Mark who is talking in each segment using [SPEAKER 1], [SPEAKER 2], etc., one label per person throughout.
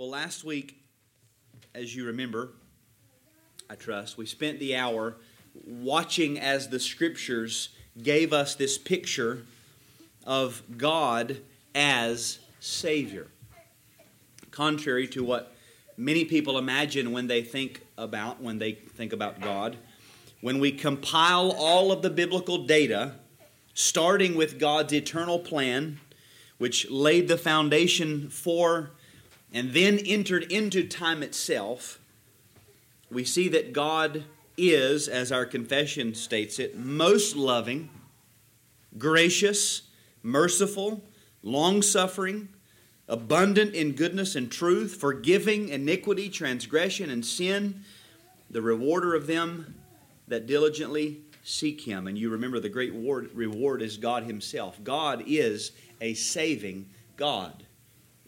[SPEAKER 1] Well, last week, as you remember, I trust, we spent the hour watching as the scriptures gave us this picture of God as Savior. Contrary to what many people imagine when they think about when they think about God, when we compile all of the biblical data, starting with God's eternal plan, which laid the foundation for and then entered into time itself, we see that God is, as our confession states it, most loving, gracious, merciful, long suffering, abundant in goodness and truth, forgiving iniquity, transgression, and sin, the rewarder of them that diligently seek him. And you remember the great reward is God Himself. God is a saving God.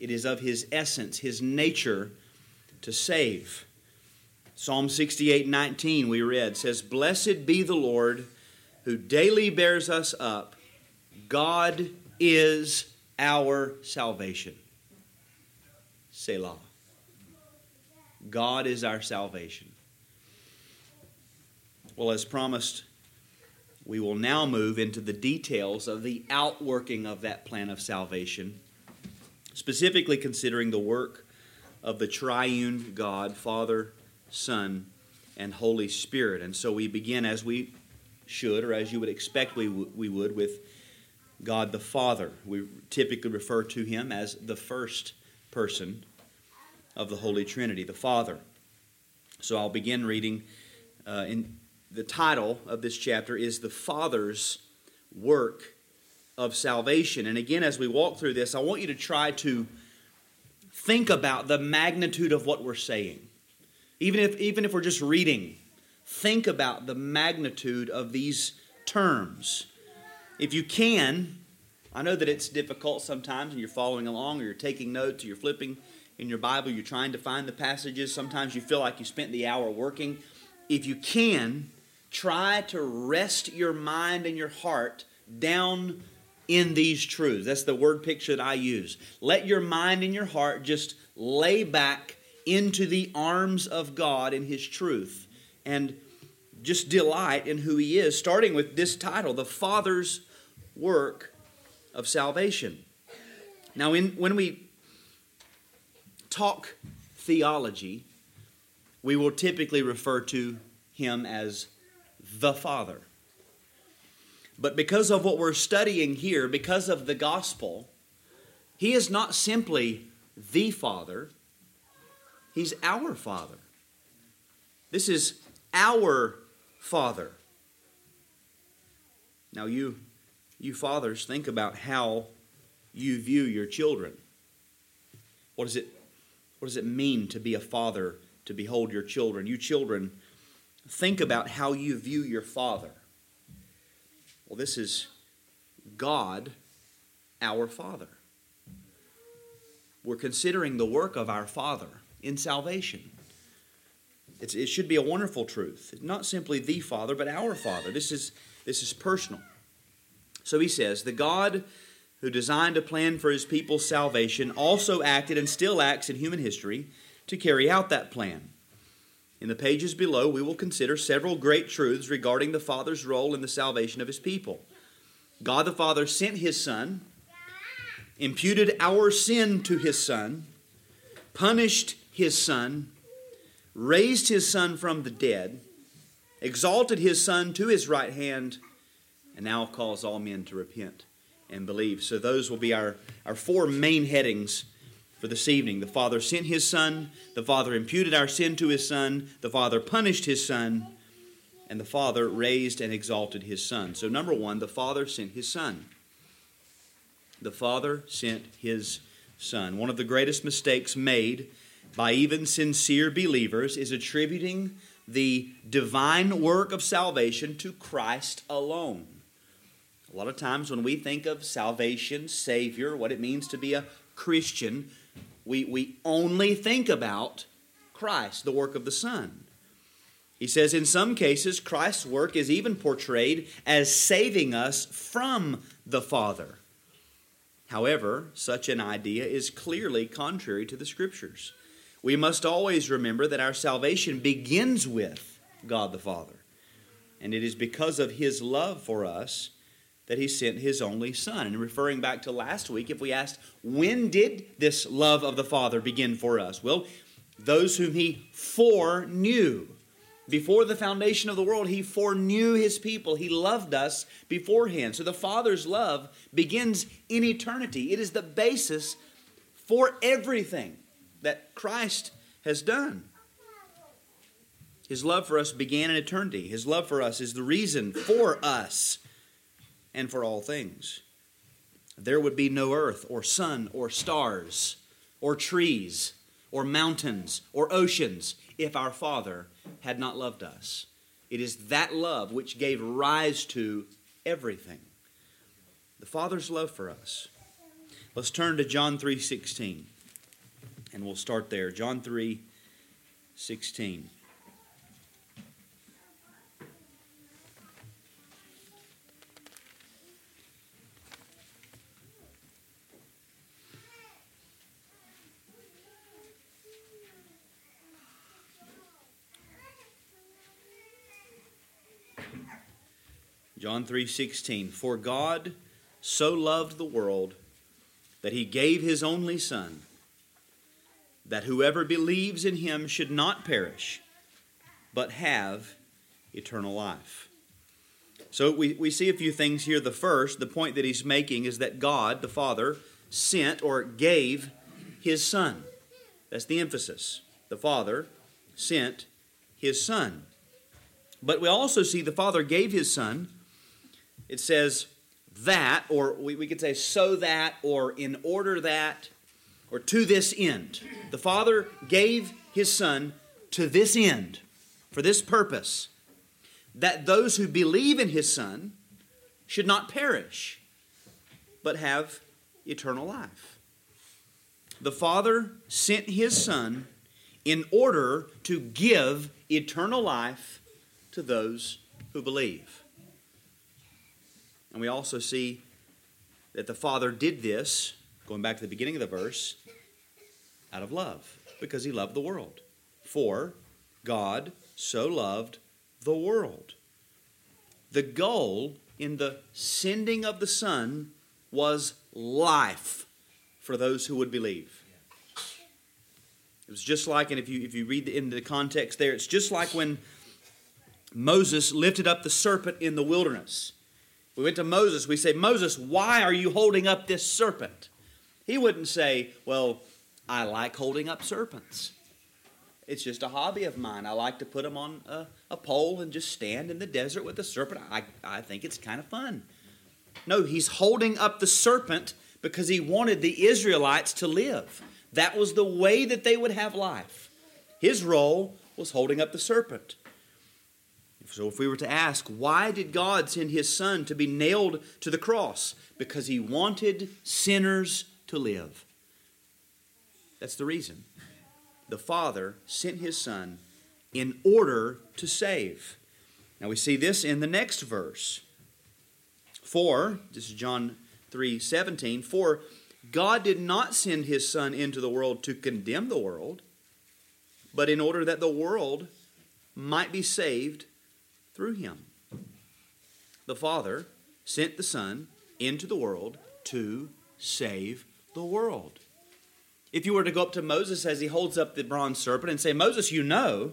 [SPEAKER 1] It is of His essence, His nature to save. Psalm 68 19, we read, says, Blessed be the Lord who daily bears us up. God is our salvation. Selah. God is our salvation. Well, as promised, we will now move into the details of the outworking of that plan of salvation, specifically considering the work of the triune God, Father, Son, and Holy Spirit. And so we begin as we should, or as you would expect we, w- we would, with God the Father. We typically refer to him as the first person of the Holy Trinity, the Father. So I'll begin reading uh, in the title of this chapter is The Father's Work of Salvation. And again, as we walk through this, I want you to try to think about the magnitude of what we're saying. Even if, even if we're just reading, think about the magnitude of these terms. If you can, I know that it's difficult sometimes and you're following along or you're taking notes or you're flipping in your Bible, you're trying to find the passages. Sometimes you feel like you spent the hour working. If you can, try to rest your mind and your heart down in these truths. That's the word picture that I use. Let your mind and your heart just lay back into the arms of God in His truth and just delight in who He is, starting with this title, The Father's Work of Salvation. Now, in, when we talk theology, we will typically refer to Him as the Father. But because of what we're studying here, because of the gospel, He is not simply the Father, He's our Father. This is our Father. Now, you, you fathers, think about how you view your children. What does it, what does it mean to be a father, to behold your children? You children, think about how you view your Father. Well, this is God, our Father. We're considering the work of our Father in salvation. It's, it should be a wonderful truth. Not simply the Father, but our Father. This is, this is personal. So he says, The God who designed a plan for his people's salvation also acted and still acts in human history to carry out that plan. In the pages below, we will consider several great truths regarding the Father's role in the salvation of his people. God the Father sent his Son, imputed our sin to his Son, punished his Son, raised his Son from the dead, exalted his Son to his right hand, and now calls all men to repent and believe. So, those will be our, our four main headings for this evening. The Father sent His Son, the Father imputed our sin to His Son, the Father punished His Son, and the Father raised and exalted His Son. So, number one, the Father sent His Son. The Father sent His Son. One of the greatest mistakes made by even sincere believers is attributing the divine work of salvation to Christ alone. A lot of times when we think of salvation, Savior, what it means to be a Christian, we, we only think about Christ, the work of the Son. He says in some cases, Christ's work is even portrayed as saving us from the Father. However, such an idea is clearly contrary to the Scriptures. we must always remember that our salvation begins with God the Father. And it is because of his love for us that he sent his only son. And referring back to last week, if we asked, when did this love of the Father begin for us? Well, those whom he foreknew. Before the foundation of the world, he foreknew his people. He loved us beforehand. So the Father's love begins in eternity. It is the basis for everything that Christ has done. His love for us began in eternity. His love for us is the reason for us and for all things. There would be no earth or sun or stars or trees or mountains or oceans if our Father had not loved us. It is that love which gave rise to everything. The Father's love for us. Let's turn to John 3:16. And we'll start there. John 3:16. John 3:16 For God so loved the world that he gave his only son that whoever believes in him should not perish but have eternal life. So we, we see a few things here. The first, the point that he's making is that God, the Father, sent or gave his Son. That's the emphasis. The Father sent his Son. But we also see the Father gave his Son it says that, or we, we could say so that, or in order that, or to this end. The Father gave His Son to this end, for this purpose, that those who believe in His Son should not perish, but have eternal life. The Father sent His Son in order to give eternal life to those who believe. And we also see that the Father did this, going back to the beginning of the verse, out of love, because he loved the world. For God so loved the world. The goal in the sending of the Son was life for those who would believe. It was just like, and if you if you read in the context there, it's just like when Moses lifted up the serpent in the wilderness. We went to Moses, we say, Moses, why are you holding up this serpent? He wouldn't say, Well, I like holding up serpents. It's just a hobby of mine. I like to put them on a, a pole and just stand in the desert with a serpent. I, I think it's kind of fun. No, he's holding up the serpent because he wanted the Israelites to live. That was the way that they would have life. His role was holding up the serpent. So, if we were to ask, why did God send his son to be nailed to the cross? Because he wanted sinners to live. That's the reason. The Father sent his son in order to save. Now, we see this in the next verse. For, this is John 3 17, for God did not send his son into the world to condemn the world, but in order that the world might be saved through him. The Father sent the Son into the world to save the world. If you were to go up to Moses as he holds up the bronze serpent and say, Moses, you know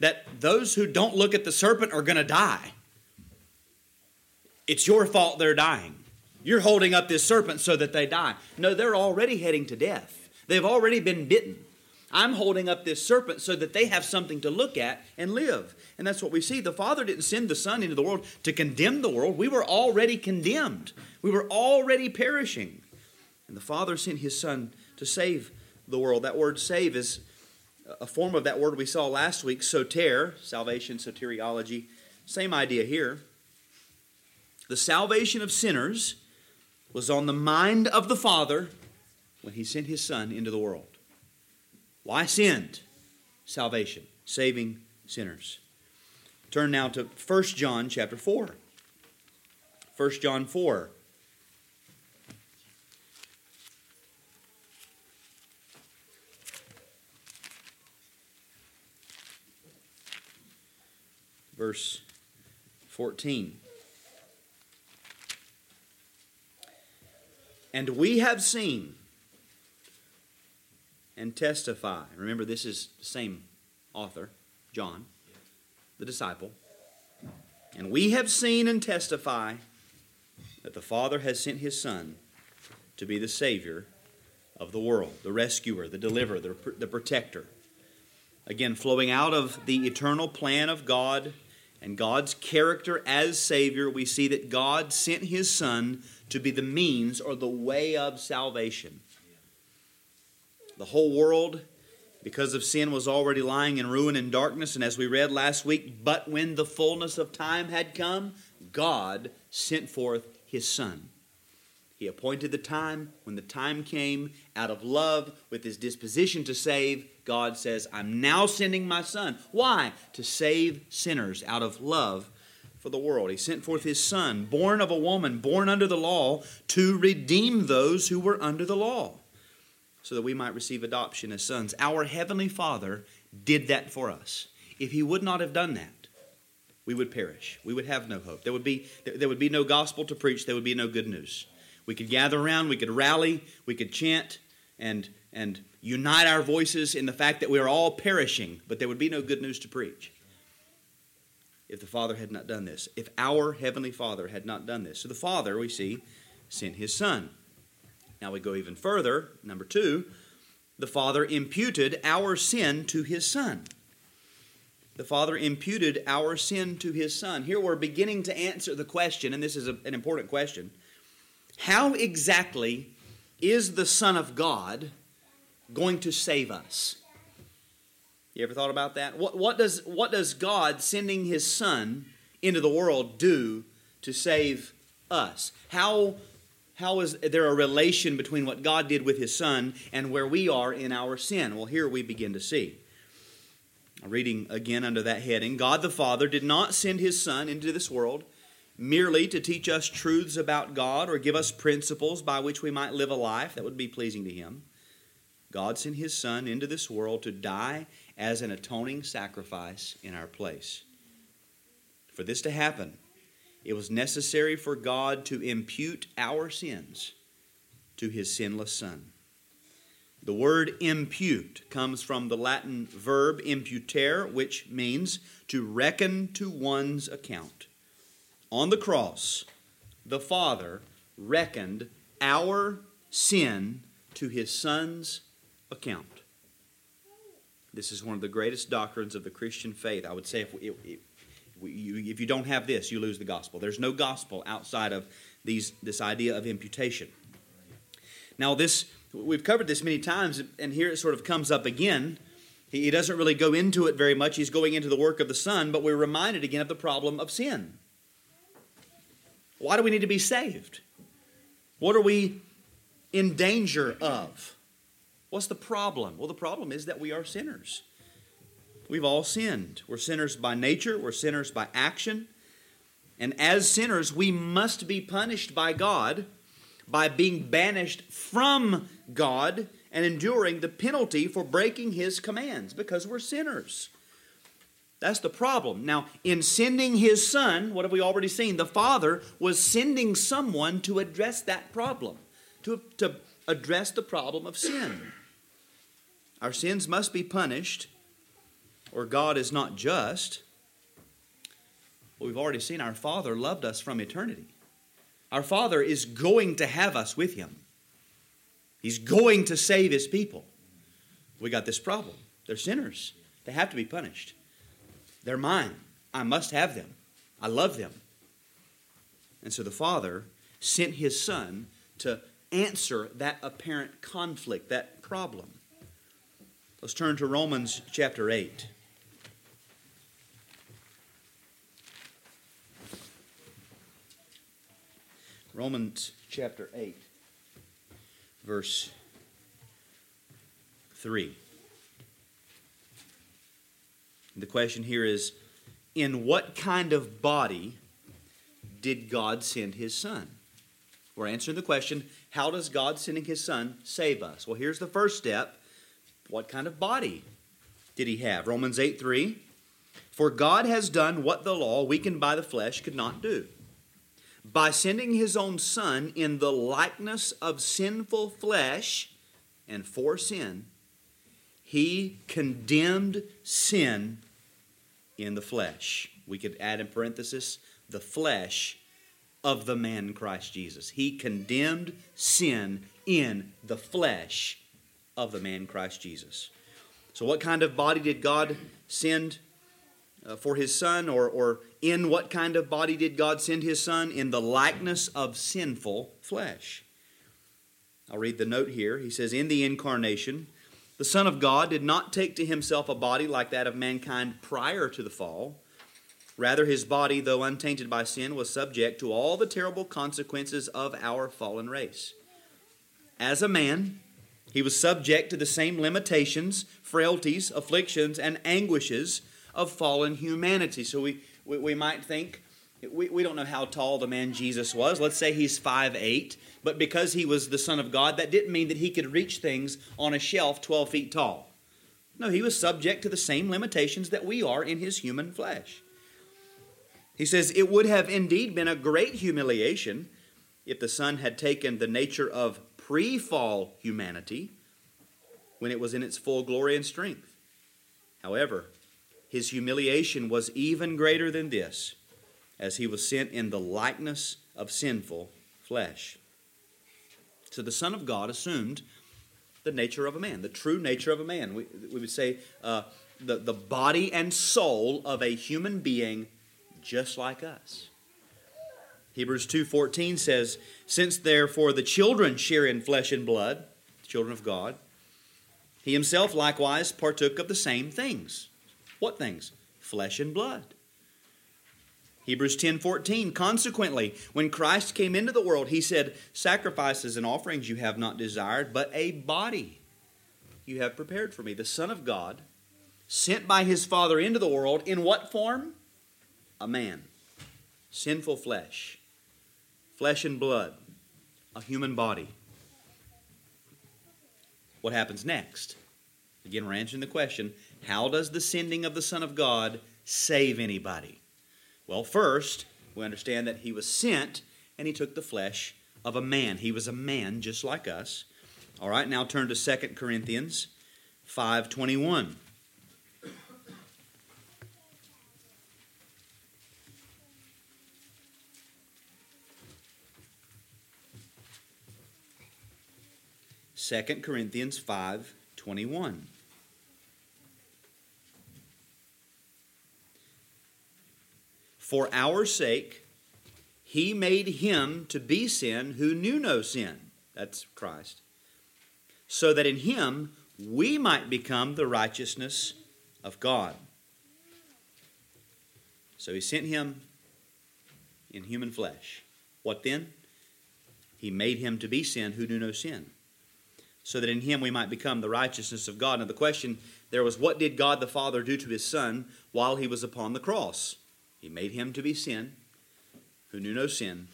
[SPEAKER 1] that those who don't look at the serpent are going to die. It's your fault they're dying. You're holding up this serpent so that they die. No, they're already heading to death. They've already been bitten. I'm holding up this serpent so that they have something to look at and live. And that's what we see. The Father didn't send the Son into the world to condemn the world. We were already condemned, we were already perishing. And the Father sent His Son to save the world. That word save is a form of that word we saw last week, soter, salvation, soteriology. Same idea here. The salvation of sinners was on the mind of the Father when He sent His Son into the world. Why send? Salvation, saving sinners. Turn now to 1 John chapter 4. 1 John 4. Verse 14. And we have seen and testify. Remember, this is the same author, John the disciple. And we have seen and testify that the Father has sent his Son to be the Savior of the world, the rescuer, the deliverer, the, the protector. Again, flowing out of the eternal plan of God and God's character as Savior, we see that God sent his Son to be the means or the way of salvation. The whole world, because of sin, was already lying in ruin and darkness. And as we read last week, but when the fullness of time had come, God sent forth his Son. He appointed the time. When the time came, out of love, with his disposition to save, God says, I'm now sending my Son. Why? To save sinners out of love for the world. He sent forth his Son, born of a woman, born under the law, to redeem those who were under the law so that we might receive adoption as sons. Our Heavenly Father did that for us. If He would not have done that, we would perish. We would have no hope. There would be, there would be no gospel to preach. There would be no good news. We could gather around, we could rally, we could chant and, and unite our voices in the fact that we are all perishing, but there would be no good news to preach if the Father had not done this. If our Heavenly Father had not done this. So the Father, we see, sent His Son. Now we go even further. Number two, the Father imputed our sin to His Son. The Father imputed our sin to His Son. Here we're beginning to answer the question, and this is a, an important question how exactly is the Son of God going to save us? You ever thought about that? What, what, does, what does God sending His Son into the world do to save us? How how is there a relation between what God did with his son and where we are in our sin? Well, here we begin to see. Reading again under that heading God the Father did not send his son into this world merely to teach us truths about God or give us principles by which we might live a life that would be pleasing to him. God sent his son into this world to die as an atoning sacrifice in our place. For this to happen, it was necessary for God to impute our sins to his sinless Son. The word impute comes from the Latin verb imputare, which means to reckon to one's account. On the cross, the Father reckoned our sin to his Son's account. This is one of the greatest doctrines of the Christian faith. I would say if, if, if you don't have this, you lose the gospel. There's no gospel outside of these, this idea of imputation. Now, this we've covered this many times, and here it sort of comes up again. He, he doesn't really go into it very much. He's going into the work of the Son, but we're reminded again of the problem of sin. Why do we need to be saved? What are we in danger of? What's the problem? Well, the problem is that we are sinners. We've all sinned. We're sinners by nature, we're sinners by action. And as sinners, we must be punished by God by being banished from God and enduring the penalty for breaking His commands because we're sinners. That's the problem. Now, in sending His Son, what have we already seen? The Father was sending someone to address that problem, to, to address the problem of sin. Our sins must be punished or God is not just, well, we've already seen our Father loved us from eternity. Our Father is going to have us with Him, He's going to save His people. We got this problem. They're sinners, they have to be punished. They're mine. I must have them. I love them. And so the Father sent His Son to answer that apparent conflict, that problem. Let's turn to Romans chapter 8. Romans chapter 8, verse 3. The question here is In what kind of body did God send his Son? We're answering the question How does God sending his Son save us? Well, here's the first step What kind of body did he have? Romans 8 3. For God has done what the law, weakened by the flesh, could not do. By sending his own Son in the likeness of sinful flesh and for sin, he condemned sin in the flesh. We could add in parenthesis, the flesh of the man Christ Jesus. He condemned sin in the flesh of the man Christ Jesus. So, what kind of body did God send Uh, for his son, or, or in what kind of body did God send his son? In the likeness of sinful flesh. I'll read the note here. He says, In the incarnation, the Son of God did not take to himself a body like that of mankind prior to the fall. Rather, his body, though untainted by sin, was subject to all the terrible consequences of our fallen race. As a man, he was subject to the same limitations, frailties, afflictions, and anguishes of fallen humanity. So we, we, we might think, we, we don't know how tall the man Jesus was. Let's say he's 5'8, but because he was the Son of God, that didn't mean that he could reach things on a shelf 12 feet tall. No, he was subject to the same limitations that we are in his human flesh. He says, It would have indeed been a great humiliation if the Son had taken the nature of pre fall humanity when it was in its full glory and strength. However, his humiliation was even greater than this, as he was sent in the likeness of sinful flesh. So the Son of God assumed the nature of a man, the true nature of a man. We, we would say uh, the, the body and soul of a human being just like us. Hebrews 2:14 says, "Since therefore the children share in flesh and blood, the children of God, he himself likewise partook of the same things." What things? Flesh and blood. Hebrews 10:14 Consequently, when Christ came into the world, he said, "Sacrifices and offerings you have not desired, but a body you have prepared for me." The Son of God, sent by his Father into the world in what form? A man. Sinful flesh flesh and blood, a human body. What happens next? Again, we're answering the question how does the sending of the Son of God save anybody? Well, first, we understand that he was sent and he took the flesh of a man. He was a man just like us. All right, now turn to 2 Corinthians 5:21. Second Corinthians 5 21. For our sake, he made him to be sin who knew no sin. That's Christ. So that in him we might become the righteousness of God. So he sent him in human flesh. What then? He made him to be sin who knew no sin so that in him we might become the righteousness of God. Now, the question there was, what did God the Father do to his Son while he was upon the cross? He made him to be sin, who knew no sin,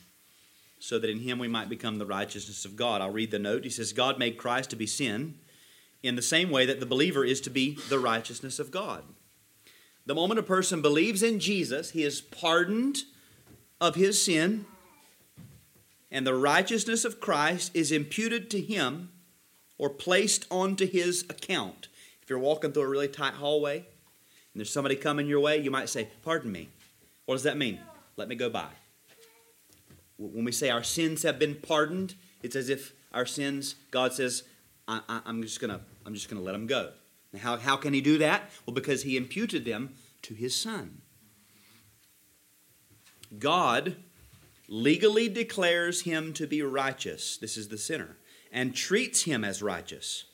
[SPEAKER 1] so that in him we might become the righteousness of God. I'll read the note. He says, God made Christ to be sin in the same way that the believer is to be the righteousness of God. The moment a person believes in Jesus, he is pardoned of his sin, and the righteousness of Christ is imputed to him or placed onto his account. If you're walking through a really tight hallway and there's somebody coming your way, you might say, Pardon me. What does that mean? Let me go by. When we say our sins have been pardoned, it's as if our sins, God says, I, am just gonna, I'm just gonna let them go. Now, how, how can He do that? Well, because He imputed them to His Son. God legally declares him to be righteous. This is the sinner and treats him as righteous.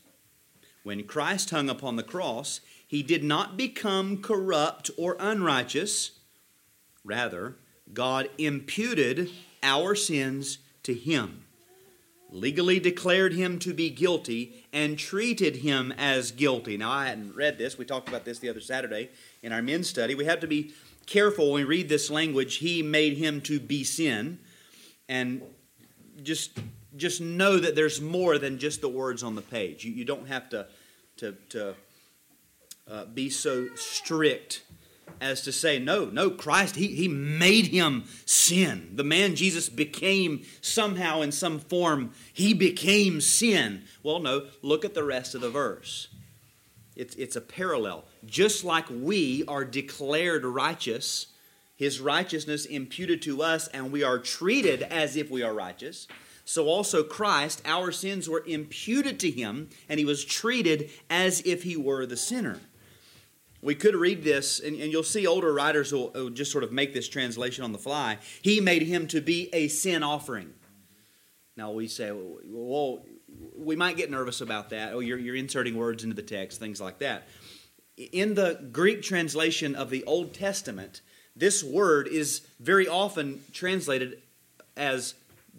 [SPEAKER 1] When Christ hung upon the cross, he did not become corrupt or unrighteous. Rather, God imputed our sins to him, legally declared him to be guilty, and treated him as guilty. Now, I hadn't read this. We talked about this the other Saturday in our men's study. We have to be careful when we read this language. He made him to be sin. And just just know that there's more than just the words on the page. You, you don't have to, to, to uh, be so strict as to say, no, no, Christ, he, he made him sin. The man Jesus became somehow in some form, he became sin. Well, no, look at the rest of the verse. It's, it's a parallel. Just like we are declared righteous, his righteousness imputed to us, and we are treated as if we are righteous, so also Christ, our sins were imputed to him, and he was treated as if he were the sinner. We could read this, and, and you'll see older writers will, will just sort of make this translation on the fly. He made him to be a sin offering. Now we say, well, we might get nervous about that. Oh, you're, you're inserting words into the text, things like that. In the Greek translation of the Old Testament, this word is very often translated as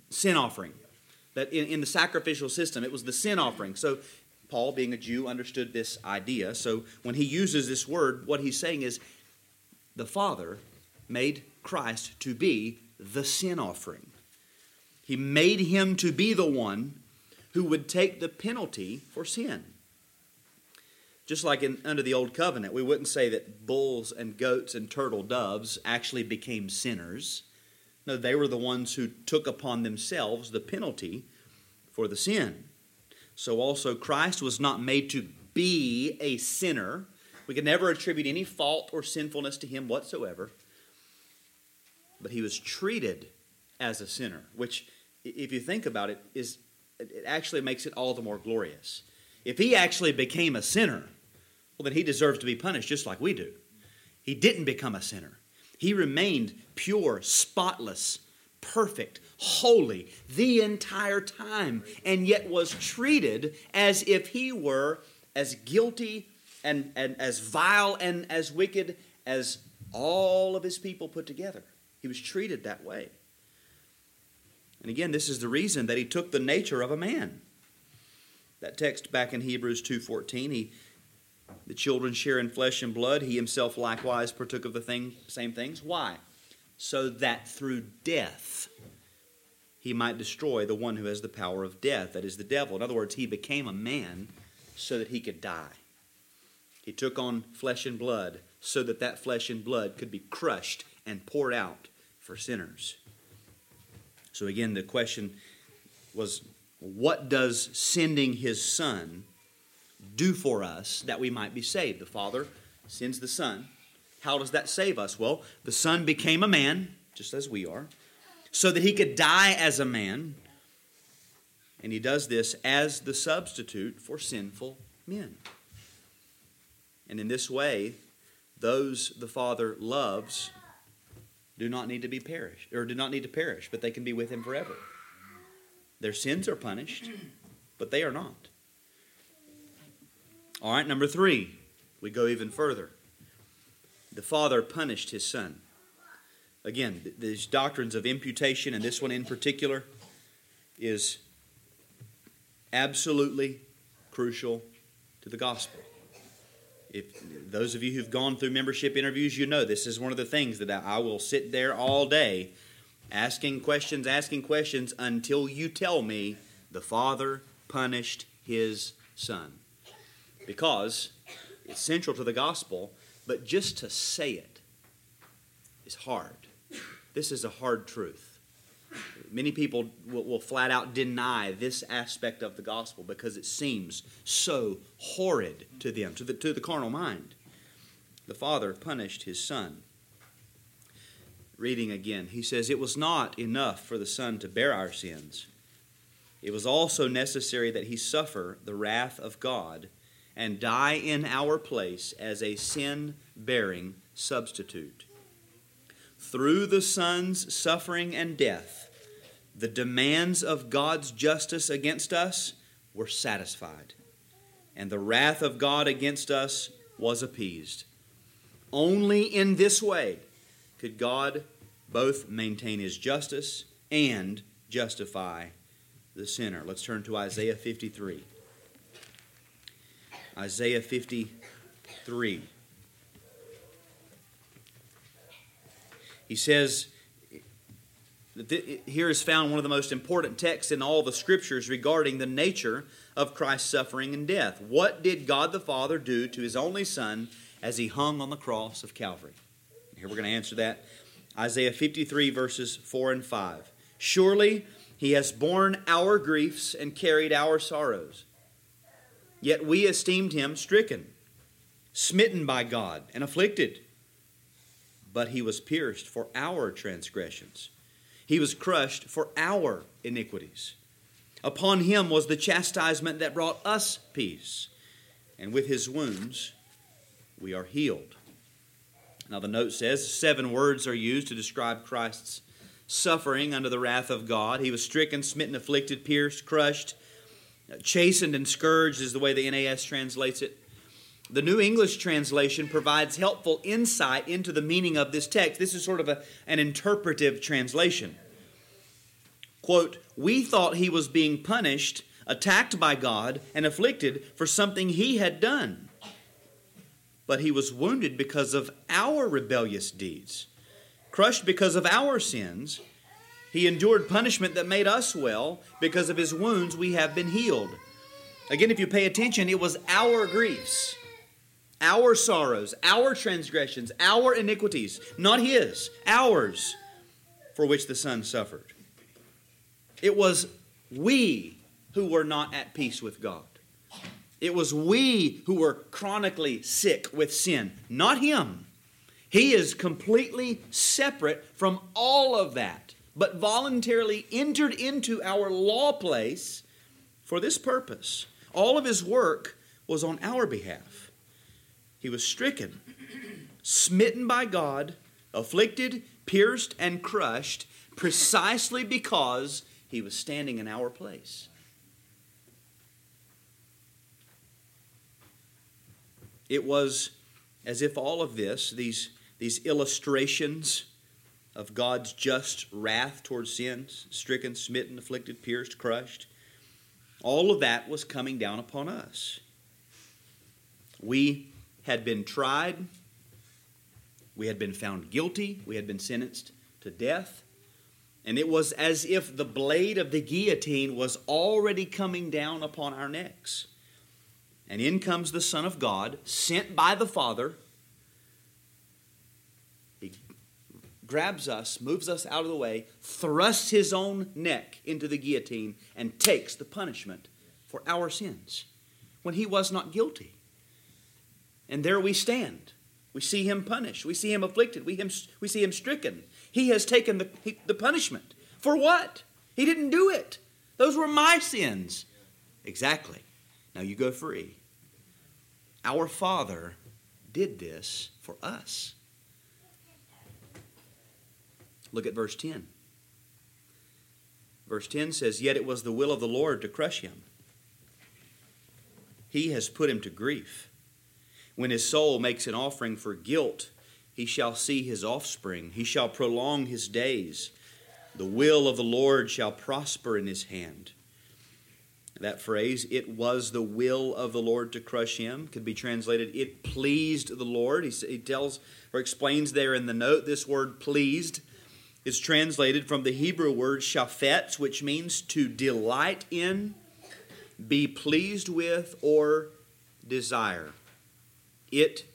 [SPEAKER 1] sin offering. That in, in the sacrificial system, it was the sin offering. So Paul, being a Jew, understood this idea. So when he uses this word, what he's saying is the Father made Christ to be the sin offering. He made him to be the one who would take the penalty for sin. Just like in, under the Old Covenant, we wouldn't say that bulls and goats and turtle doves actually became sinners. No, they were the ones who took upon themselves the penalty for the sin. So also Christ was not made to be a sinner. We can never attribute any fault or sinfulness to him whatsoever. But he was treated as a sinner, which, if you think about it, is it actually makes it all the more glorious. If he actually became a sinner, well, then he deserves to be punished just like we do. He didn't become a sinner. He remained pure, spotless, perfect, holy the entire time, and yet was treated as if he were as guilty and, and as vile and as wicked as all of his people put together. He was treated that way. And again, this is the reason that he took the nature of a man. That text back in Hebrews 2:14, he the children share in flesh and blood, he himself likewise partook of the thing, same things. Why? So that through death he might destroy the one who has the power of death, that is the devil. In other words, he became a man so that he could die. He took on flesh and blood so that that flesh and blood could be crushed and poured out for sinners. So again, the question was what does sending his son do for us that we might be saved? The Father sends the Son. How does that save us? Well, the Son became a man, just as we are so that he could die as a man. And he does this as the substitute for sinful men. And in this way, those the Father loves do not need to be perished, or do not need to perish, but they can be with him forever. Their sins are punished, but they are not. All right, number three, we go even further. The Father punished his Son. Again, these doctrines of imputation, and this one in particular, is absolutely crucial to the gospel. If those of you who've gone through membership interviews, you know this is one of the things that I will sit there all day asking questions, asking questions until you tell me the Father punished his Son. Because it's central to the gospel, but just to say it is hard. This is a hard truth. Many people will, will, flat out deny this aspect of the gospel because it seems so horrid to them, to the, to the carnal mind. The Father punished his Son. Reading again, he says, It was not enough for the Son to bear our sins. It was also necessary that he suffer the wrath of God and die in our place as a sin bearing substitute. Through the Son's suffering and death, the demands of God's justice against us were satisfied, and the wrath of God against us was appeased. Only in this way could God both maintain his justice and justify the sinner. Let's turn to Isaiah 53. Isaiah 53. He says, here is found one of the most important texts in all the scriptures regarding the nature of Christ's suffering and death. What did God the Father do to his only Son as he hung on the cross of Calvary? Here we're going to answer that. Isaiah 53, verses 4 and 5. Surely he has borne our griefs and carried our sorrows. Yet we esteemed him stricken, smitten by God, and afflicted. But he was pierced for our transgressions, he was crushed for our iniquities. Upon him was the chastisement that brought us peace, and with his wounds we are healed. Now, the note says seven words are used to describe Christ's suffering under the wrath of God. He was stricken, smitten, afflicted, pierced, crushed, chastened, and scourged, is the way the NAS translates it. The New English translation provides helpful insight into the meaning of this text. This is sort of a, an interpretive translation. Quote, We thought he was being punished, attacked by God, and afflicted for something he had done but he was wounded because of our rebellious deeds, crushed because of our sins. He endured punishment that made us well. Because of his wounds, we have been healed. Again, if you pay attention, it was our griefs, our sorrows, our transgressions, our iniquities, not his, ours, for which the Son suffered. It was we who were not at peace with God. It was we who were chronically sick with sin, not him. He is completely separate from all of that, but voluntarily entered into our law place for this purpose. All of his work was on our behalf. He was stricken, smitten by God, afflicted, pierced, and crushed precisely because he was standing in our place. It was as if all of this, these, these illustrations of God's just wrath towards sins, stricken, smitten, afflicted, pierced, crushed, all of that was coming down upon us. We had been tried, we had been found guilty, we had been sentenced to death, and it was as if the blade of the guillotine was already coming down upon our necks. And in comes the Son of God, sent by the Father. He grabs us, moves us out of the way, thrusts his own neck into the guillotine, and takes the punishment for our sins when he was not guilty. And there we stand. We see him punished. We see him afflicted. We, him, we see him stricken. He has taken the, he, the punishment. For what? He didn't do it. Those were my sins. Exactly. Now you go free. Our Father did this for us. Look at verse 10. Verse 10 says, Yet it was the will of the Lord to crush him. He has put him to grief. When his soul makes an offering for guilt, he shall see his offspring. He shall prolong his days. The will of the Lord shall prosper in his hand. That phrase, it was the will of the Lord to crush him, could be translated, it pleased the Lord. He, tells or explains there in the note this word pleased is translated from the Hebrew word shafetz, which means to delight in, be pleased with, or desire. It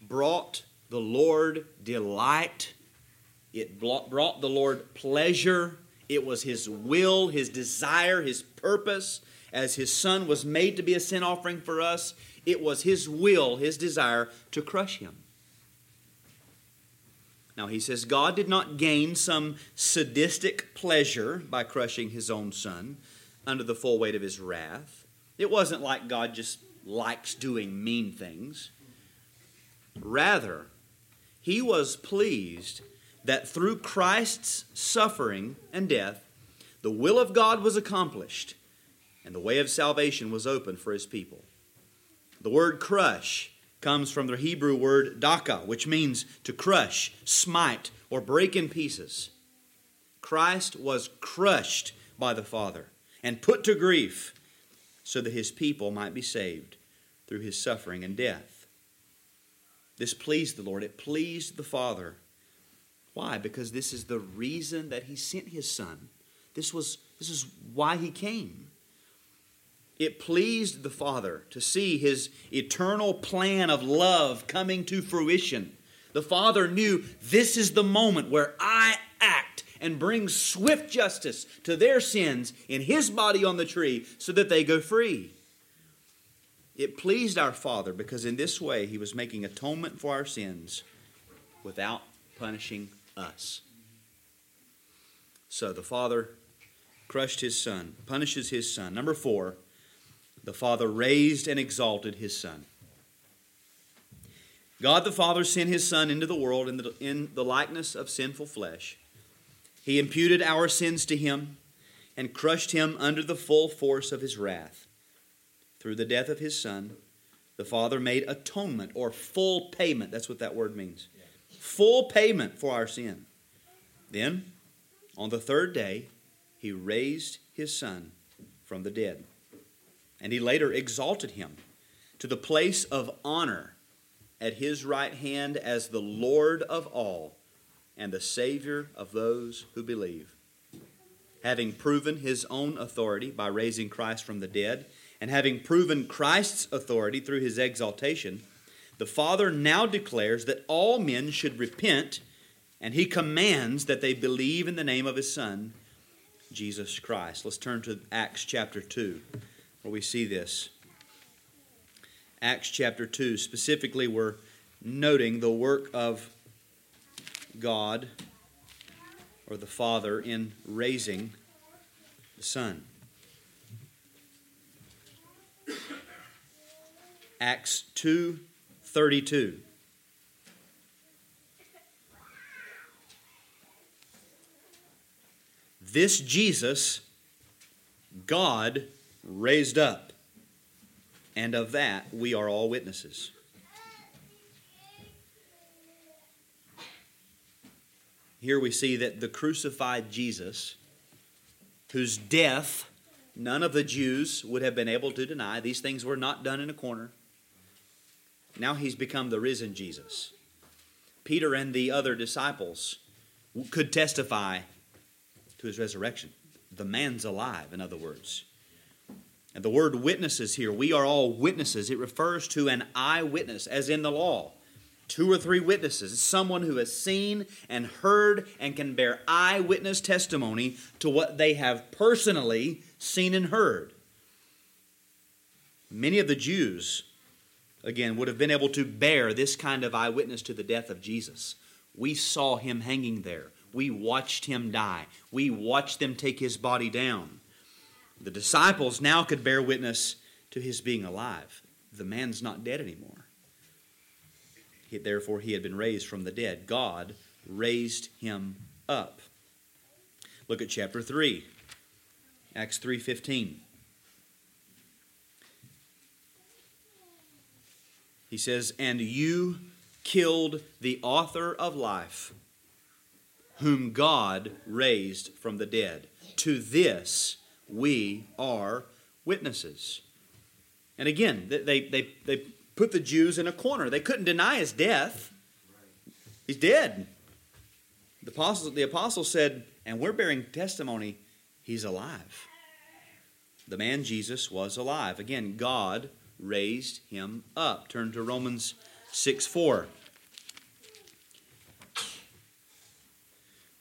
[SPEAKER 1] brought the Lord delight, it brought the Lord pleasure. It was His will, His desire, His purpose as his son was made to be a sin offering for us, it was his will, his desire to crush him. Now he says God did not gain some sadistic pleasure by crushing his own son under the full weight of his wrath. It wasn't like God just likes doing mean things. Rather, he was pleased that through Christ's suffering and death, the will of God was accomplished and the way of salvation was open for his people. The word crush comes from the Hebrew word daka, which means to crush, smite, or break in pieces. Christ was crushed by the Father and put to grief so that his people might be saved through his suffering and death. This pleased the Lord. It pleased the Father. Why? Because this is the reason that he sent his Son. This was this is why he came. It pleased the Father to see his eternal plan of love coming to fruition. The Father knew this is the moment where I act and bring swift justice to their sins in his body on the tree so that they go free. It pleased our Father because in this way he was making atonement for our sins without punishing us. So the Father crushed his Son, punishes his Son. Number four, the Father raised and exalted his Son. God the Father sent his Son into the world in the, in the likeness of sinful flesh. He imputed our sins to him and crushed him under the full force of his wrath. Through the death of his Son, the Father made atonement or full payment. That's what that word means. Full payment for our sin. Then, on the third day, he raised his Son from the dead and he later exalted him to the place of honor at his right hand as the Lord of all and the Savior of those who believe. Having proven his own authority by raising Christ from the dead, and having proven Christ's authority through his exaltation, the Father now declares that all men should repent, and he commands that they believe in the name of his Son, Jesus Christ. Let's turn to Acts chapter 2 where we see this. Acts chapter 2, specifically, we're noting the work of God or the Father in raising the Son. Acts 2:32 This Jesus God raised up. And of that we are all witnesses. Here we see that the crucified Jesus, whose death none of the Jews would have been able to deny, these things were not done in a corner. Now he's become the risen Jesus. Peter and the other disciples could testify to his resurrection. The man's alive, in other words. And the word witnesses here, we are all witnesses. It refers to an eyewitness, as in the law. Two or three witnesses. Someone who has seen and heard and can bear eyewitness testimony to what they have personally seen and heard. Many of the Jews, again, would have been able to bear this kind of eyewitness to the death of Jesus. We saw him hanging there. We watched him die. We watched them take his body down. The disciples now could bear witness to his being alive. The man's not dead anymore. He, therefore, he had been raised from the dead. God raised him up. Look at chapter 3. Acts 3:15. He says, "And you killed the author of life, whom God raised from the dead. To this we are witnesses. And again, they, they, they put the Jews in a corner. They couldn't deny his death. He's dead. The apostles, the apostle said, and we're bearing testimony, he's alive. The man Jesus was alive. Again, God raised him up. Turn to Romans 6 4.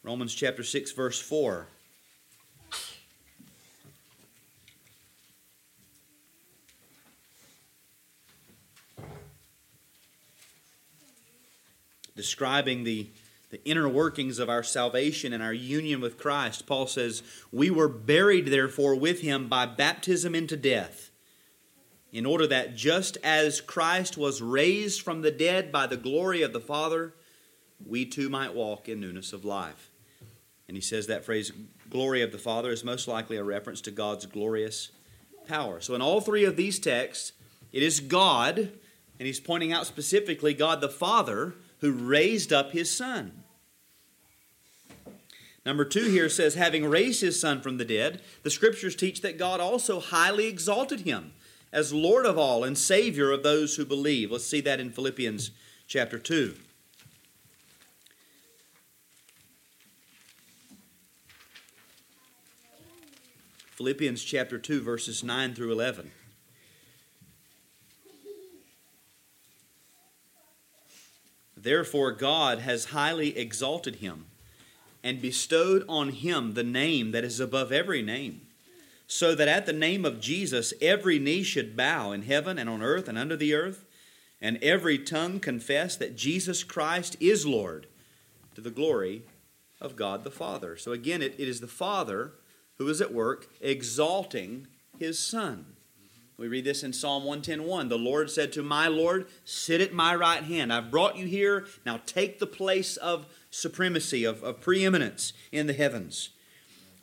[SPEAKER 1] Romans chapter 6, verse 4. describing the, the inner workings of our salvation and our union with Christ, Paul says, We were buried, therefore, with him by baptism into death, in order that just as Christ was raised from the dead by the glory of the Father, we too might walk in newness of life. And he says that phrase, glory of the Father, is most likely a reference to God's glorious power. So in all three of these texts, it is God, and he's pointing out specifically God the Father, who raised up his son. Number two here says, having raised his son from the dead, the scriptures teach that God also highly exalted him as Lord of all and Savior of those who believe. Let's see that in Philippians chapter 2. Philippians chapter 2, verses 9 through 11. Therefore, God has highly exalted him and bestowed on him the name that is above every name, so that at the name of Jesus every knee should bow in heaven and on earth and under the earth, and every tongue confess that Jesus Christ is Lord, to the glory of God the Father. So again, it, it is the Father who is at work exalting his Son. We read this in Psalm 110:1. The Lord said to my Lord, Sit at my right hand. I've brought you here. Now take the place of supremacy, of, of preeminence in the heavens.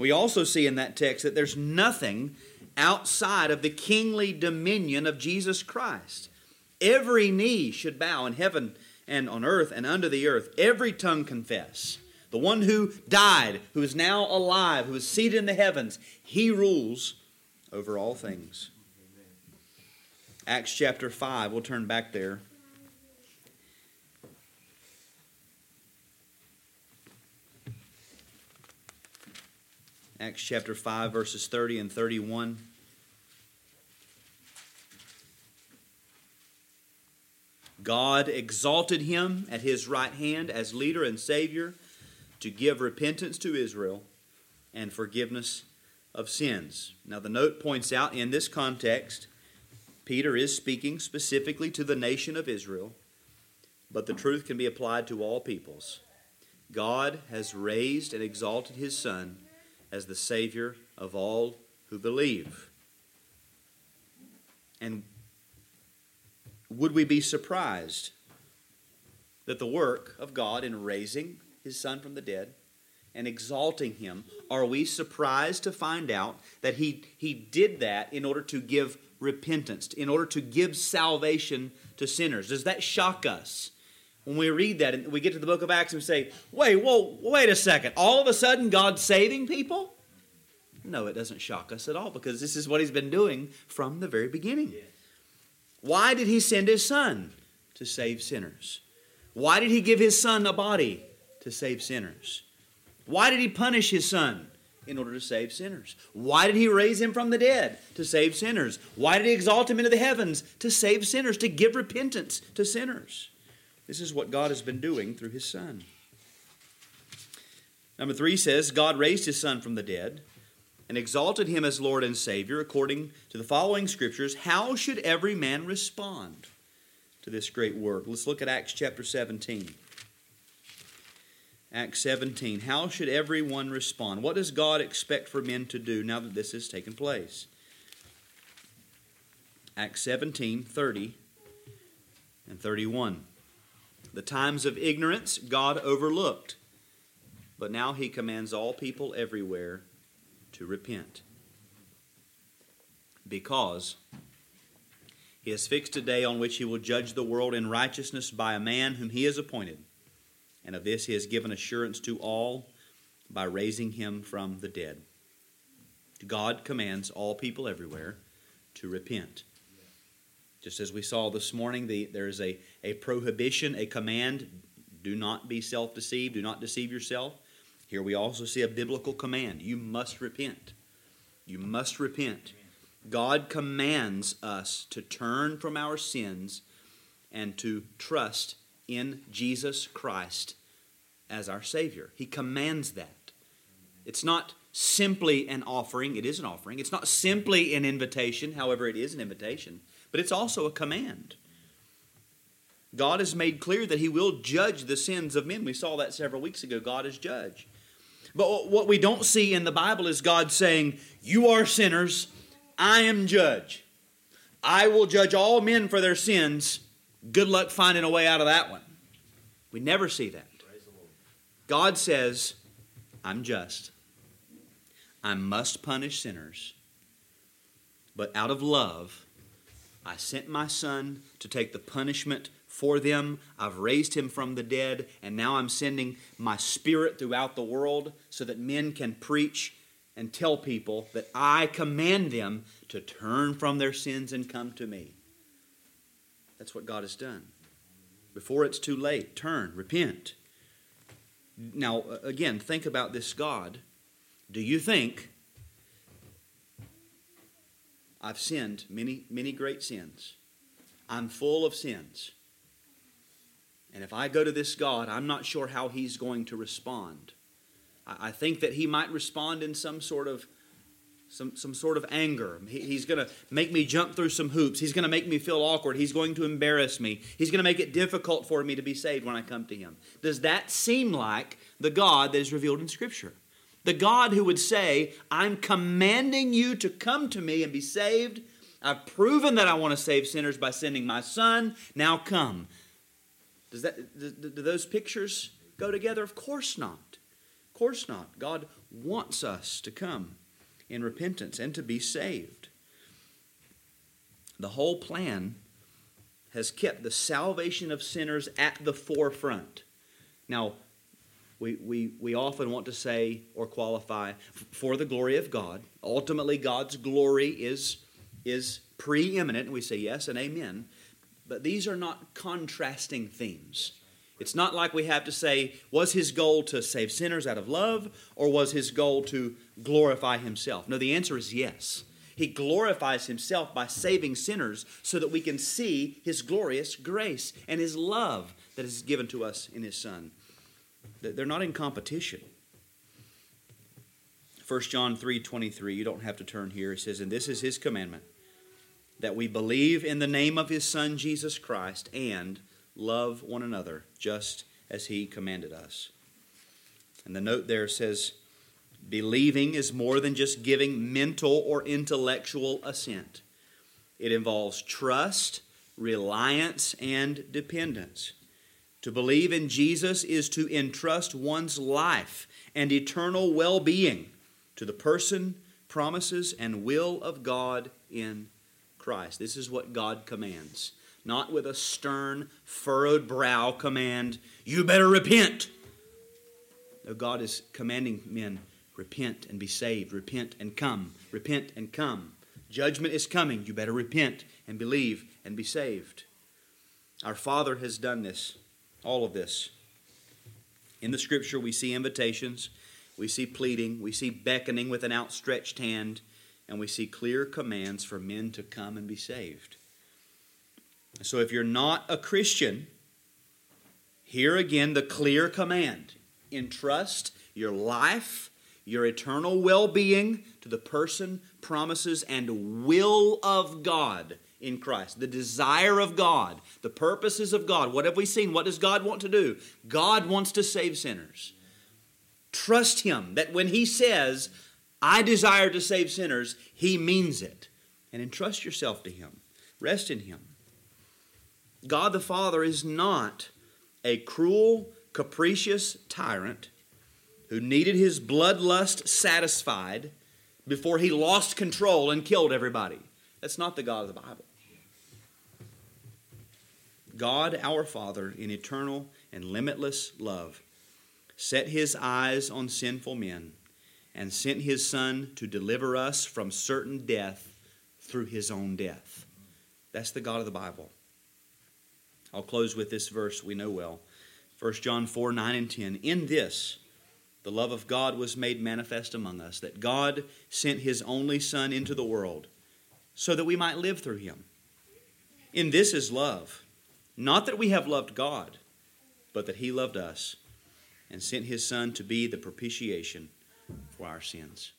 [SPEAKER 1] We also see in that text that there's nothing outside of the kingly dominion of Jesus Christ. Every knee should bow in heaven and on earth and under the earth. Every tongue confess. The one who died, who is now alive, who is seated in the heavens, he rules over all things. Acts chapter 5, we'll turn back there. Acts chapter 5, verses 30 and 31. God exalted him at his right hand as leader and Savior to give repentance to Israel and forgiveness of sins. Now, the note points out in this context, Peter is speaking specifically to the nation of Israel, but the truth can be applied to all peoples. God has raised and exalted his Son as the Savior of all who believe. And would we be surprised that the work of God in raising his Son from the dead and exalting him, are we surprised to find out that he, he did that in order to give repentance, in order to give salvation to sinners? Does that shock us? When we read that and we get to the book of Acts and we say, wait, whoa, wait a second. All of a sudden, God's saving people? No, it doesn't shock us at all because this is what he's been doing from the very beginning. Why did he send his son? To save sinners. Why did he give his son a body? To save sinners. Why did he punish his son? In order to save sinners. Why did he raise him from the dead? To save sinners. Why did he exalt him into the heavens? To save sinners, to give repentance to sinners. This is what God has been doing through his son. Number three says God raised his son from the dead and exalted him as Lord and Savior according to the following scriptures. How should every man respond to this great work? Let's look at Acts chapter 17. Acts 17. How should everyone respond? What does God expect for men to do now that this has taken place? Acts 17, 30 and 31. The times of ignorance God overlooked, but now he commands all people everywhere to repent. Because he has fixed a day on which he will judge the world in righteousness by a man whom he has appointed and of this he has given assurance to all by raising him from the dead. God commands all people everywhere to repent. Just as we saw this morning, the, there is a, a prohibition, a command do not be self deceived, do not deceive yourself. Here we also see a biblical command you must repent. You must repent. God commands us to turn from our sins and to trust in Jesus Christ as our Savior. He commands that. It's not simply an offering, it is an offering. It's not simply an invitation, however, it is an invitation, but it's also a command. God has made clear that He will judge the sins of men. We saw that several weeks ago. God is judge. But what we don't see in the Bible is God saying, You are sinners, I am judge. I will judge all men for their sins. Good luck finding a way out of that one. We never see that. God says, I'm just. I must punish sinners. But out of love, I sent my son to take the punishment for them. I've raised him from the dead, and now I'm sending my spirit throughout the world so that men can preach and tell people that I command them to turn from their sins and come to me. That's what God has done. Before it's too late, turn, repent. Now, again, think about this God. Do you think I've sinned many, many great sins. I'm full of sins. And if I go to this God, I'm not sure how He's going to respond. I think that He might respond in some sort of some, some sort of anger. He, he's going to make me jump through some hoops. He's going to make me feel awkward. He's going to embarrass me. He's going to make it difficult for me to be saved when I come to Him. Does that seem like the God that is revealed in Scripture? The God who would say, I'm commanding you to come to me and be saved. I've proven that I want to save sinners by sending my Son. Now come. Does that, do, those pictures go together? Of course not. Of course not. God wants us to come in repentance and to be saved. The whole plan has kept the salvation of sinners at the forefront. Now, we, we, we often want to say or qualify for the glory of God. Ultimately, God's glory is, is preeminent, and we say yes and amen. But these are not contrasting themes. It's not like we have to say, was his goal to save sinners out of love, or was his goal to glorify himself? No, the answer is yes. He glorifies himself by saving sinners so that we can see his glorious grace and his love that is given to us in his Son. They're not in competition. 1 John 3 23, you don't have to turn here. It says, And this is his commandment, that we believe in the name of his Son, Jesus Christ, and love one another, just as he commanded us. And the note there says, Believing is more than just giving mental or intellectual assent. It involves trust, reliance, and dependence. To believe in Jesus is to entrust one's life and eternal well being to the person, promises, and will of God in Christ. This is what God commands. Not with a stern, furrowed brow command, you better repent. No, God is commanding men, repent and be saved, repent and come, repent and come. Judgment is coming. You better repent and believe and be saved. Our Father has done this all of this. In the scripture, we see invitations, we see pleading, we see beckoning with an outstretched hand, and we see clear commands for men to come and be saved. So if you're not a Christian, here again the clear command entrust your life, your eternal well being to the person, promises, and will of God in Christ. The desire of God, the purposes of God. What have we seen? What does God want to do? God wants to save sinners. Trust Him that when He says, I desire to save sinners, He means it. And entrust yourself to Him. Rest in Him. God the Father is not a cruel, capricious tyrant who needed his bloodlust satisfied before he lost control and killed everybody. That's not the God of the Bible. God our Father, in eternal and limitless love, set his eyes on sinful men and sent his Son to deliver us from certain death through his own death. That's the God of the Bible. I'll close with this verse we know well 1 John 4 9 and 10. In this, the love of God was made manifest among us, that God sent his only Son into the world so that we might live through him. In this is love not that we have loved God, but that He loved us and sent His Son to be the propitiation for our sins.